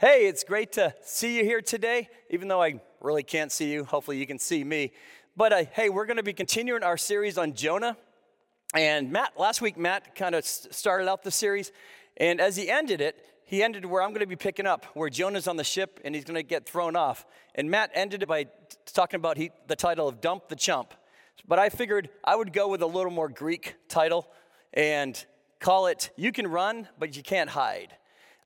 Hey, it's great to see you here today, even though I really can't see you. Hopefully, you can see me. But uh, hey, we're going to be continuing our series on Jonah. And Matt, last week, Matt kind of started out the series. And as he ended it, he ended where I'm going to be picking up, where Jonah's on the ship and he's going to get thrown off. And Matt ended it by talking about he, the title of Dump the Chump. But I figured I would go with a little more Greek title and call it You Can Run, but You Can't Hide.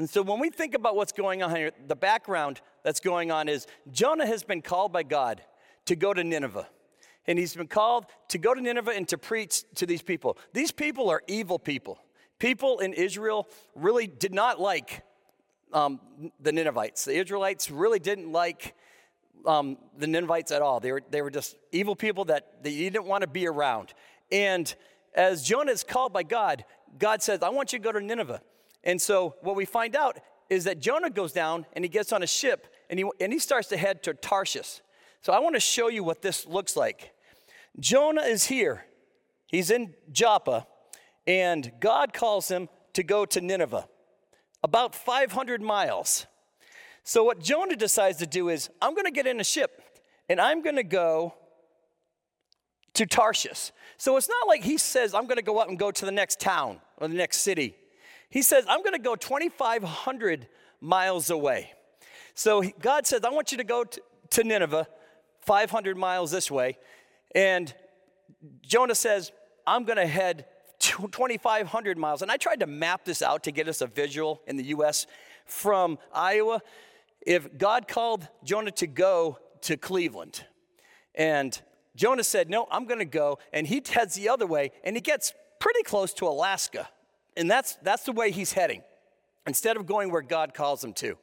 And so when we think about what's going on here, the background that's going on is Jonah has been called by God to go to Nineveh. And he's been called to go to Nineveh and to preach to these people. These people are evil people. People in Israel really did not like um, the Ninevites. The Israelites really didn't like um, the Ninevites at all. They were, they were just evil people that they didn't want to be around. And as Jonah is called by God, God says, I want you to go to Nineveh. And so what we find out is that Jonah goes down and he gets on a ship and he, and he starts to head to Tarshish. So I want to show you what this looks like. Jonah is here. He's in Joppa, and God calls him to go to Nineveh, about 500 miles. So, what Jonah decides to do is, I'm going to get in a ship and I'm going to go to Tarshish. So, it's not like he says, I'm going to go up and go to the next town or the next city. He says, I'm going to go 2,500 miles away. So God says, I want you to go to, Nineveh, 500 miles this way. And Jonah says, I'm going to head 2,500 miles. And I tried to map this out to get us a visual in the US from Iowa. If God called Jonah to go to Cleveland, and Jonah said, No, I'm going to go, and he heads the other way, and he gets pretty close to Alaska. And that's, that's the way he's heading, instead of going where God calls him to.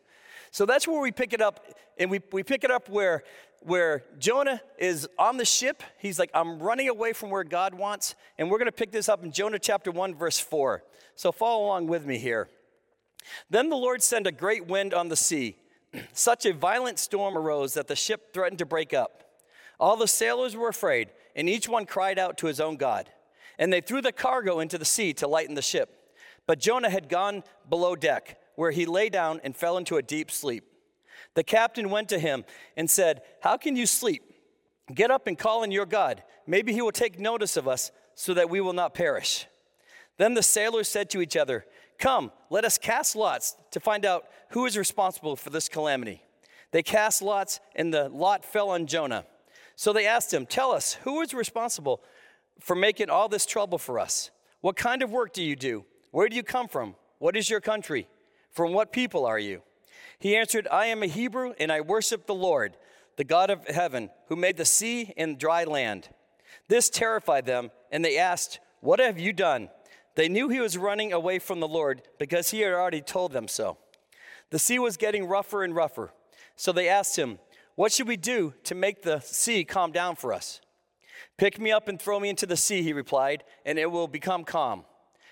So that's where we pick it up, and we, we pick it up where, where Jonah is on the ship. He's like, I'm running away from where God wants. And we're going to pick this up in Jonah chapter 1, verse 4. So follow along with me here. Then the Lord sent a great wind on the sea. Such a violent storm arose that the ship threatened to break up. All the sailors were afraid, and each one cried out to his own God. And they threw the cargo into the sea to lighten the ship. But Jonah had gone below deck, where he lay down and fell into a deep sleep. The captain went to him and said, How can you sleep? Get up and call on your God. Maybe he will take notice of us so that we will not perish. Then the sailors said to each other, Come, let us cast lots to find out who is responsible for this calamity. They cast lots, and the lot fell on Jonah. So they asked him, Tell us, who is responsible for making all this trouble for us? What kind of work do you do? Where do you come from? What is your country? From what people are you? He answered, I am a Hebrew, and I worship the Lord, the God of heaven, who made the sea and dry land. This terrified them, and they asked, What have you done? They knew he was running away from the Lord because he had already told them so. The sea was getting rougher and rougher. So they asked him, What should we do to make the sea calm down for us? Pick me up and throw me into the sea, he replied, and it will become calm.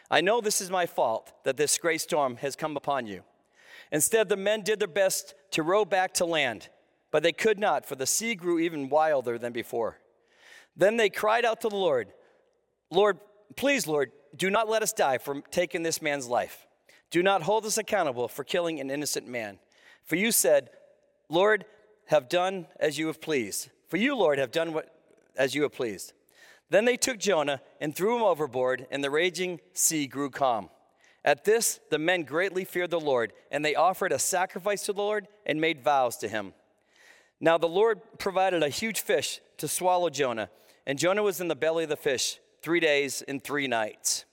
I know this is my fault that this great storm has come upon you. Instead, the men did their best to row back to land, but they could not, for the sea grew even wilder than before. Then they cried out to the Lord, Lord, please, Lord, do not let us die for taking this man's life. Do not hold us accountable for killing an innocent man. For you said, Lord, have done as you have pleased. For you, Lord, have done what as you have pleased. Then they took Jonah and threw him overboard, and the raging sea grew calm. At this, the men greatly feared the Lord, and they offered a sacrifice to the Lord and made vows to him. Now the Lord provided a huge fish to swallow Jonah, and Jonah was in the belly of the fish three days and three nights.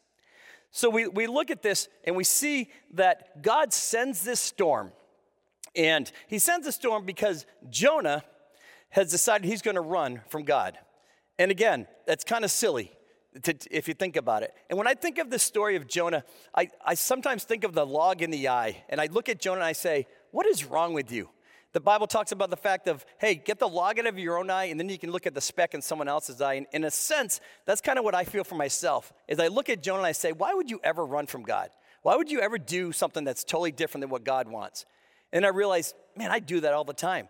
So we, we look at this and we see that God sends this storm. And he sends a storm because Jonah has decided he's going to run from God. And again, that's kind of silly to, if you think about it. And when I think of the story of Jonah, I, I sometimes think of the log in the eye. And I look at Jonah and I say, What is wrong with you? The Bible talks about the fact of, hey, get the log out of your own eye, and then you can look at the speck in someone else's eye. And in a sense, that's kind of what I feel for myself. Is I look at Jonah and I say, why would you ever run from God? Why would you ever do something that's totally different than what God wants? And I realize, man, I do that all the time.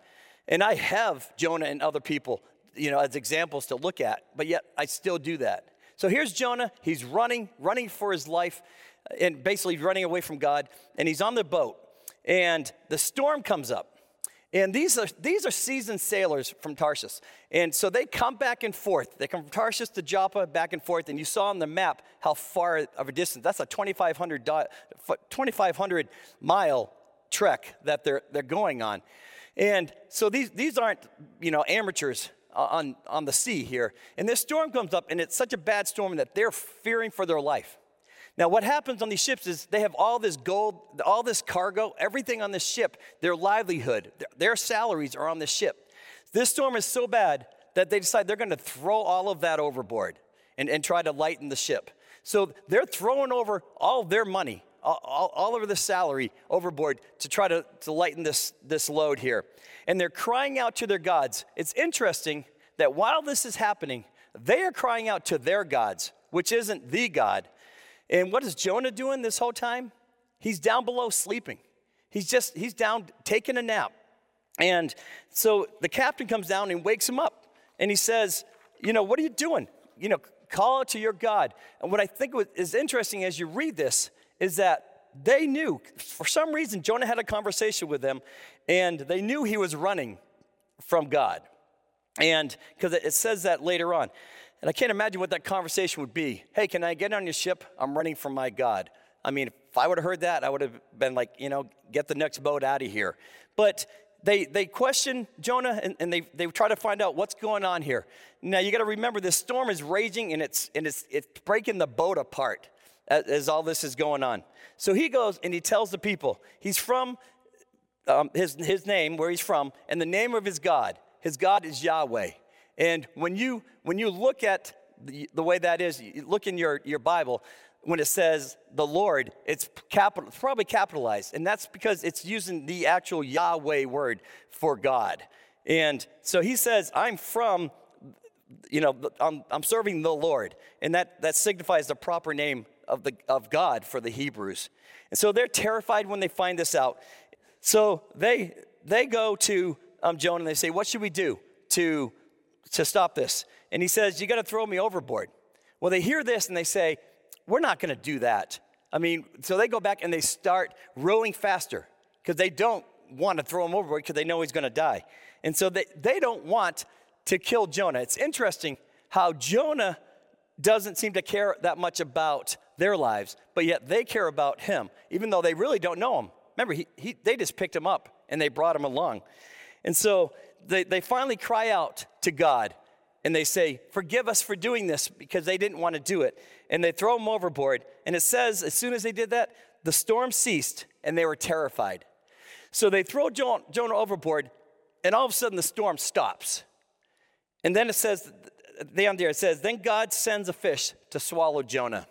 And I have Jonah and other people you know, as examples to look at, but yet I still do that. So here's Jonah. He's running, running for his life, uh, and basically running away from God, and he's on the boat. and the storm comes up. And these are, these are seasoned sailors from Tarshish. And so they come back and forth. They come from Tarshish to Joppa, back and forth. And you saw on the map how far of a distance. That's a 2,500, 2,500 mile trek that they're, they're going on. And so these, these aren't, you know, amateurs on, on the sea here. And this storm comes up, and it's such a bad storm that they're fearing for their life. Now, what happens on these ships is they have all this gold, all this cargo, everything on this ship, their livelihood, their salaries are on this ship. This storm is so bad that they decide they're going to throw all of that overboard and, and try to lighten the ship. So they're throwing over all their money, all, all, of the salary overboard to try to, to lighten this, this load here. And they're crying out to their gods. It's interesting that while this is happening, they are crying out to their gods, which isn't the God. And what is Jonah doing this whole time? He's down below sleeping. He's just, he's down taking a nap. And so the captain comes down and wakes him up. And he says, You know, what are you doing? You know, call out to your God. And what I think is interesting as you read this is that they knew, for some reason, Jonah had a conversation with them, and they knew he was running from God. And because it says that later on. And I can't imagine what that conversation would be. Hey, can I get on your ship? I'm running from my God. I mean, if I would have heard that, I would have been like, you know, get the next boat out of here. But they, they question Jonah and, and, they, they try to find out what's going on here. Now, you got to remember this storm is raging and, it's, and it's, it's breaking the boat apart as, all this is going on. So he goes and he tells the people, he's from um, his, his name, where he's from, and the name of his God. His God is Yahweh. And when you, when you look at the, the way that is, look in your, your Bible, when it says the Lord, it's capital, it's probably capitalized, and that's because it's using the actual Yahweh word for God. And so he says, I'm from, you know, I'm, I'm serving the Lord, and that, that signifies the proper name of, the, of God for the Hebrews. And so they're terrified when they find this out. So they, they go to um, Jonah and they say, What should we do to to stop this. And he says, You got to throw me overboard. Well, they hear this and they say, We're not going to do that. I mean, so they go back and they start rowing faster because they don't want to throw him overboard because they know he's going to die. And so they, they don't want to kill Jonah. It's interesting how Jonah doesn't seem to care that much about their lives, but yet they care about him, even though they really don't know him. Remember, he, he, they just picked him up and they brought him along. And so they, they finally cry out to God and they say, Forgive us for doing this because they didn't want to do it. And they throw him overboard. And it says, as soon as they did that, the storm ceased and they were terrified. So they throw Jonah overboard, and all of a sudden the storm stops. And then it says, end there, it says, Then God sends a fish to swallow Jonah.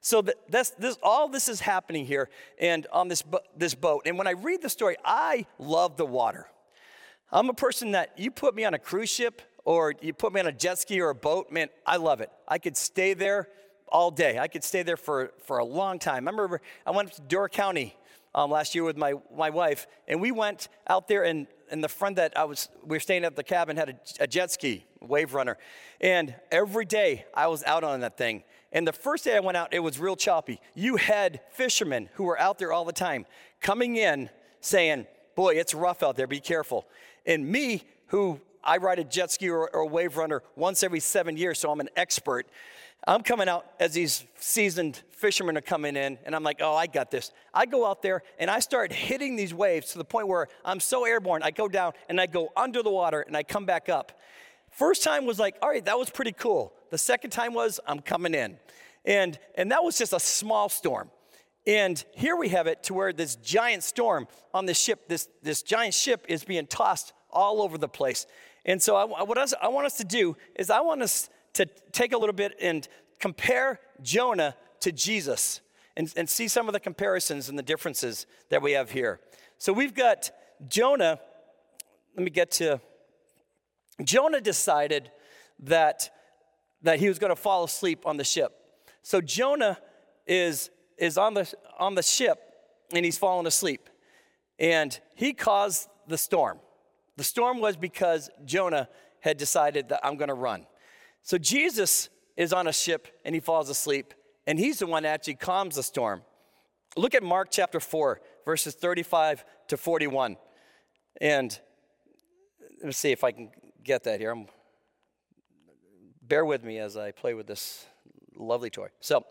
So that's, this, all this is happening here and on this, this boat. And when I read the story, I love the water. I'm a person that you put me on a cruise ship or you put me on a jet ski or a boat, man, I love it. I could stay there all day. I could stay there for, for a long time. I remember I went up to Door County um, last year with my, my wife, and we went out there, and, and the friend that I was, we were staying at the cabin had a, a jet ski, Wave Runner. And every day I was out on that thing. And the first day I went out, it was real choppy. You had fishermen who were out there all the time coming in saying, Boy, it's rough out there, be careful. And me, who I ride a jet ski or, or a wave runner once every seven years, so I'm an expert. I'm coming out as these seasoned fishermen are coming in, and I'm like, oh, I got this. I go out there and I start hitting these waves to the point where I'm so airborne, I go down and I go under the water and I come back up. First time was like, all right, that was pretty cool. The second time was, I'm coming in. And, and that was just a small storm. And here we have it to where this giant storm on the ship, this, this giant ship is being tossed all over the place. And so, I, what I want us to do is I want us to take a little bit and compare Jonah to Jesus and, and see some of the comparisons and the differences that we have here. So, we've got Jonah. Let me get to Jonah decided that, that he was going to fall asleep on the ship. So, Jonah is, is on, the, on the ship and he's fallen asleep. And he caused the storm. The storm was because Jonah had decided that I'm going to run. So Jesus is on a ship and he falls asleep, and he's the one that actually calms the storm. Look at Mark chapter 4, verses 35 to 41. And let me see if I can get that here. I'm, bear with me as I play with this lovely toy. So,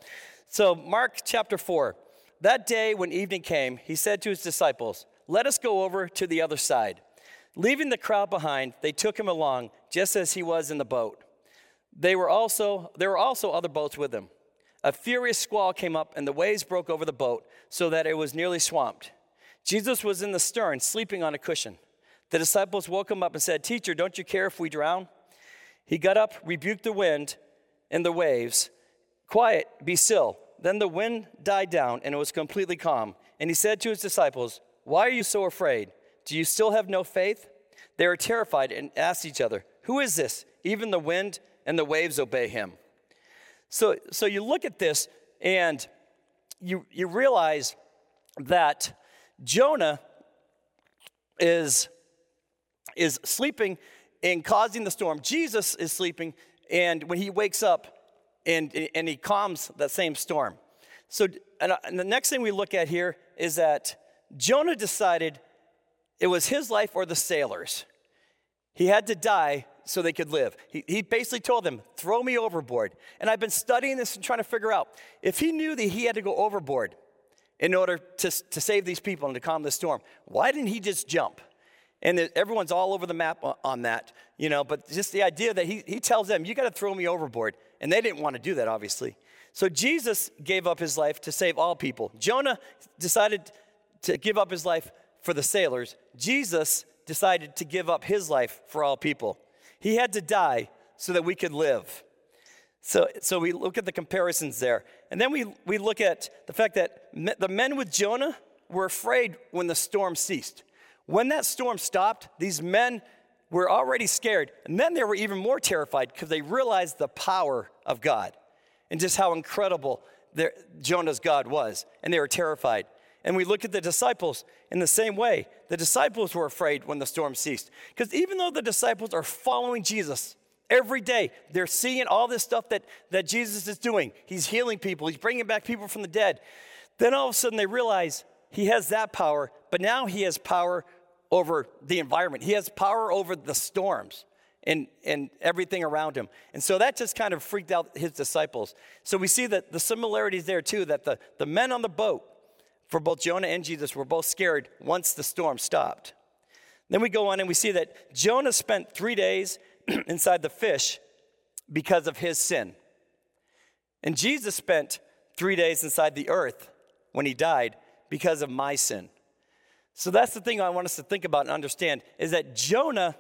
so Mark chapter 4. That day when evening came, he said to his disciples, Let us go over to the other side. Leaving the crowd behind, they took him along, just as he was in the boat. They were also, there were also other boats with them. A furious squall came up, and the waves broke over the boat so that it was nearly swamped. Jesus was in the stern, sleeping on a cushion. The disciples woke him up and said, Teacher, don't you care if we drown? He got up, rebuked the wind and the waves. Quiet, be still. Then the wind died down, and it was completely calm. And he said to his disciples, Why are you so afraid? Do you still have no faith? They were terrified and asked each other, Who is this? Even the wind and the waves obey him. So, so you look at this and you, you realize that Jonah is, is sleeping and causing the storm. Jesus is sleeping, and when he wakes up, and, and he calms that same storm. So, and uh, the next thing we look at here is that Jonah decided it was his life or the sailors. He had to die so they could live. He, he basically told them, throw me overboard. And I've been studying this and trying to figure out if he knew that he had to go overboard in order to, to save these people and to calm the storm, why didn't he just jump? And everyone's all over the map on that, you know, but just the idea that he, he tells them, you got to throw me overboard. And they didn't want to do that, obviously. So Jesus gave up his life to save all people. Jonah decided to give up his life for the sailors. Jesus decided to give up his life for all people. He had to die so that we could live. So, so we look at the comparisons there. And then we, we look at the fact that me, the men with Jonah were afraid when the storm ceased. When that storm stopped, these men were already scared. And then they were even more terrified because they realized the power of God and just how incredible their, Jonah's God was. And they were terrified. And we look at the disciples in the same way. The disciples were afraid when the storm ceased. Because even though the disciples are following Jesus every day, they're seeing all this stuff that, that Jesus is doing. He's healing people, he's bringing back people from the dead. Then all of a sudden they realize he has that power, but now he has power over the environment. He has power over the storms and, and everything around him. And so that just kind of freaked out his disciples. So we see that the similarities there too, that the, the men on the boat for both Jonah and Jesus were both scared once the storm stopped. Then we go on and we see that Jonah spent three days inside the fish because of his sin. And Jesus spent three days inside the earth when he died because of my sin. So that's the thing I want us to think about and understand is that Jonah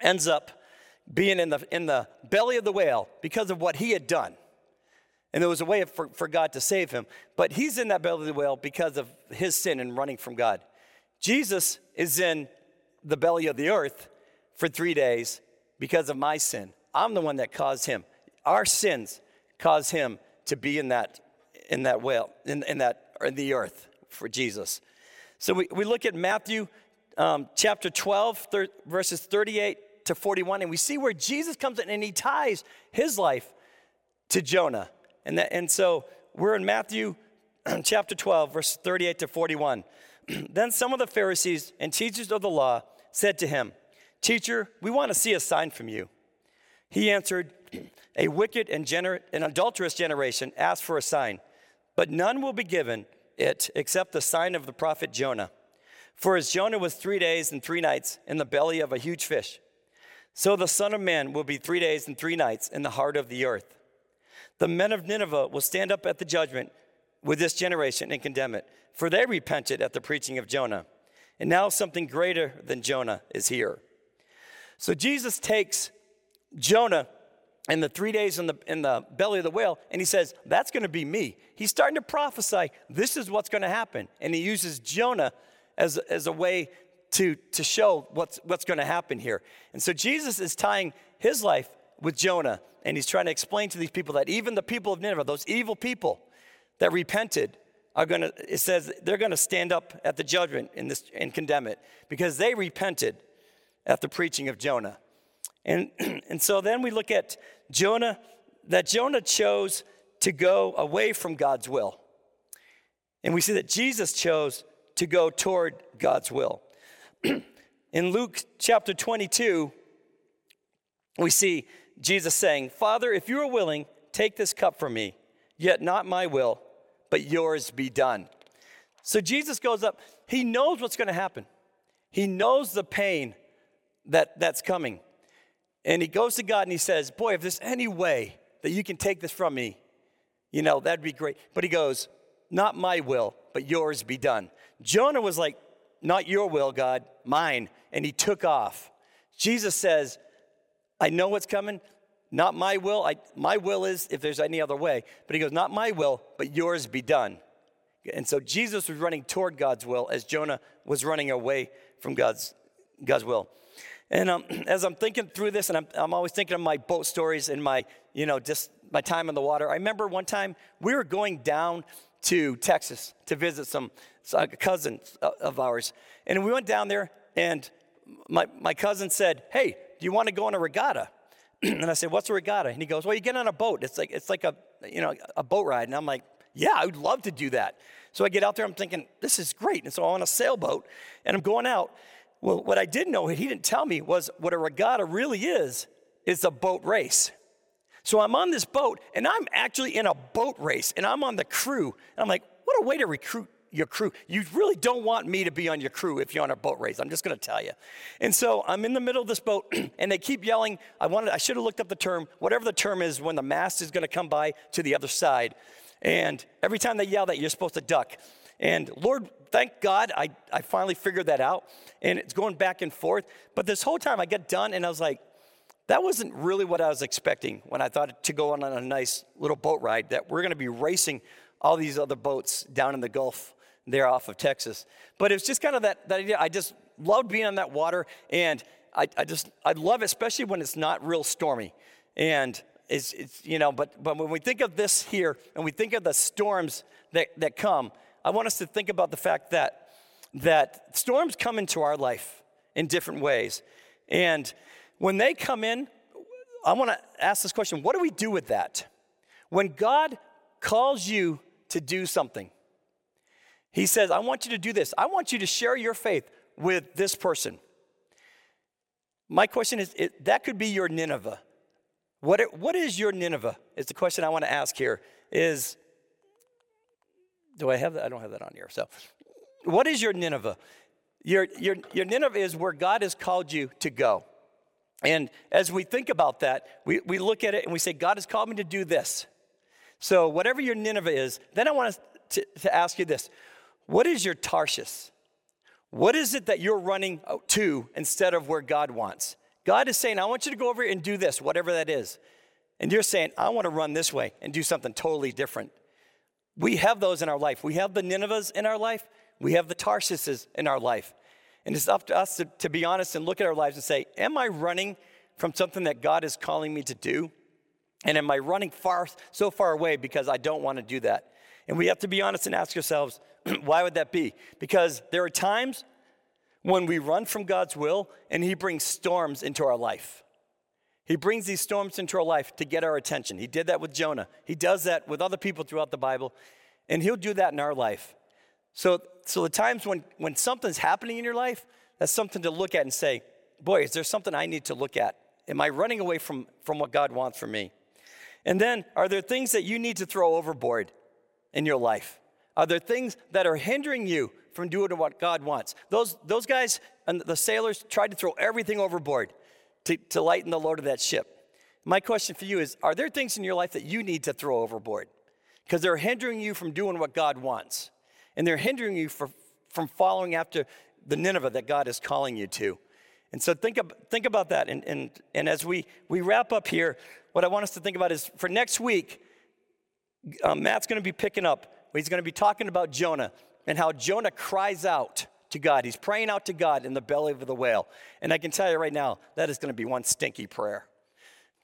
ends up being in the, in the belly of the whale because of what he had done. And there was a way for, for God to save him. But he's in that belly of the whale because of his sin and running from God. Jesus is in the belly of the earth for three days because of my sin. I'm the one that caused him. Our sins caused him to be in that, in that whale, in, in that, in the earth for Jesus. So we, we look at Matthew um, chapter 12, thir- verses 38 to 41, and we see where Jesus comes in and he ties his life to Jonah. And, that, and so we're in Matthew chapter 12, verse 38 to 41. then some of the Pharisees and teachers of the law said to him, Teacher, we want to see a sign from you. He answered, A wicked and, gener- and adulterous generation asks for a sign, but none will be given it except the sign of the prophet Jonah. For as Jonah was three days and three nights in the belly of a huge fish, so the Son of Man will be three days and three nights in the heart of the earth. The men of Nineveh will stand up at the judgment with this generation and condemn it, for they repented at the preaching of Jonah. And now something greater than Jonah is here. So Jesus takes Jonah in the three days in the, in the belly of the whale, and he says, That's going to be me. He's starting to prophesy, this is what's going to happen. And he uses Jonah as, as a way to, to show what's, what's going to happen here. And so Jesus is tying his life with Jonah, and he's trying to explain to these people that even the people of Nineveh, those evil people that repented, are going to, it says they're going to stand up at the judgment in this, and condemn it because they repented at the preaching of Jonah. And, and so then we look at Jonah, that Jonah chose to go away from God's will. And we see that Jesus chose to go toward God's will. In Luke chapter 22, we see Jesus saying, Father, if you are willing, take this cup from me, yet not my will, but yours be done. So Jesus goes up. He knows what's going to happen. He knows the pain that, that's coming. And he goes to God and he says, Boy, if there's any way that you can take this from me, you know, that'd be great. But he goes, Not my will, but yours be done. Jonah was like, Not your will, God, mine. And he took off. Jesus says, I know what's coming. Not my will. I, my will is if there's any other way. But he goes, Not my will, but yours be done. And so Jesus was running toward God's will as Jonah was running away from God's, God's will. And um, as I'm thinking through this, and I'm, I'm always thinking of my boat stories and my, you know, just my time in the water. I remember one time we were going down to Texas to visit some, some cousins of ours. And we went down there, and my, my cousin said, Hey, do you want to go on a regatta? and I said, What's a regatta? And he goes, Well, you get on a boat. It's like, it's like a, you know, a boat ride. And I'm like, Yeah, I would love to do that. So I get out there, I'm thinking, This is great. And so I'm on a sailboat, and I'm going out. Well, what I did know, he didn't tell me, was what a regatta really is, is a boat race. So I'm on this boat, and I'm actually in a boat race, and I'm on the crew. And I'm like, what a way to recruit your crew. You really don't want me to be on your crew if you're on a boat race. I'm just going to tell you. And so I'm in the middle of this boat, and they keep yelling. I wanted, I should have looked up the term, whatever the term is, when the mast is going to come by to the other side. And every time they yell that, you're supposed to duck. And Lord, thank God, I, I finally figured that out. And it's going back and forth. But this whole time I get done, and I was like, that wasn't really what I was expecting when I thought to go on a nice little boat ride, that we're going to be racing all these other boats down in the Gulf there off of Texas. But it's just kind of that, that idea. I just loved being on that water, and I, I just, I love it, especially when it's not real stormy. And it's, it's, you know, but, but when we think of this here and we think of the storms that, that come, I want us to think about the fact that, that storms come into our life in different ways. And when they come in, I want to ask this question what do we do with that? When God calls you to do something, He says, I want you to do this. I want you to share your faith with this person. My question is it, that could be your Nineveh. What, it, what is your Nineveh? Is the question I want to ask here. Is do I have that? I don't have that on here. So, what is your Nineveh? Your, your, your Nineveh is where God has called you to go. And as we think about that, we, we look at it and we say, God has called me to do this. So, whatever your Nineveh is, then I want to, to ask you this What is your Tarshish? What is it that you're running to instead of where God wants? God is saying, I want you to go over and do this, whatever that is. And you're saying, I want to run this way and do something totally different. We have those in our life. We have the Ninevehs in our life, we have the Tarshishes in our life. And it's up to us to, to be honest and look at our lives and say, Am I running from something that God is calling me to do? And am I running far, so far away because I don't want to do that? And we have to be honest and ask ourselves, why would that be? Because there are times when we run from God's will and He brings storms into our life. He brings these storms into our life to get our attention. He did that with Jonah. He does that with other people throughout the Bible, and He'll do that in our life. So, so the times when, when something's happening in your life, that's something to look at and say, boy, is there something I need to look at? Am I running away from, from what God wants for me? And then, are there things that you need to throw overboard in your life? Are there things that are hindering you from doing what God wants? Those, those guys and the sailors tried to throw everything overboard to, to lighten the load of that ship. My question for you is Are there things in your life that you need to throw overboard? Because they're hindering you from doing what God wants, and they're hindering you for, from following after the Nineveh that God is calling you to. And so think, think about that. And, and, and as we, we wrap up here, what I want us to think about is for next week, um, Matt's going to be picking up. He's going to be talking about Jonah and how Jonah cries out to God. He's praying out to God in the belly of the whale. And I can tell you right now, that is going to be one stinky prayer.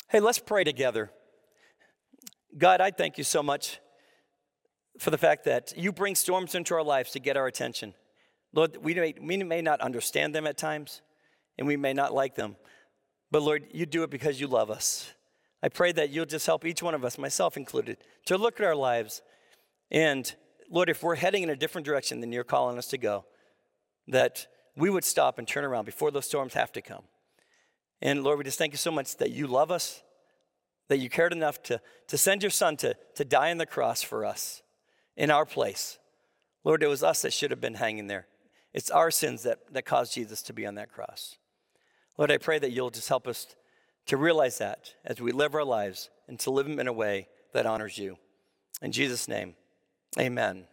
Hey, let's pray together. God, I thank you so much for the fact that you bring storms into our lives to get our attention. Lord, we may, we may not understand them at times, and we may not like them, but Lord, you do it because you love us. I pray that you'll just help each one of us, myself included, to look at our lives and Lord, if we're heading in a different direction than you're calling us to go, that we would stop and turn around before those storms have to come. And Lord, we just thank you so much that you love us, that you cared enough to, to send your son to, to die on the cross for us in our place. Lord, it was us that should have been hanging there. It's our sins that, that caused Jesus to be on that cross. Lord, I pray that you'll just help us to realize that as we live our lives and to live them in a way that honors you. In Jesus' name, amen.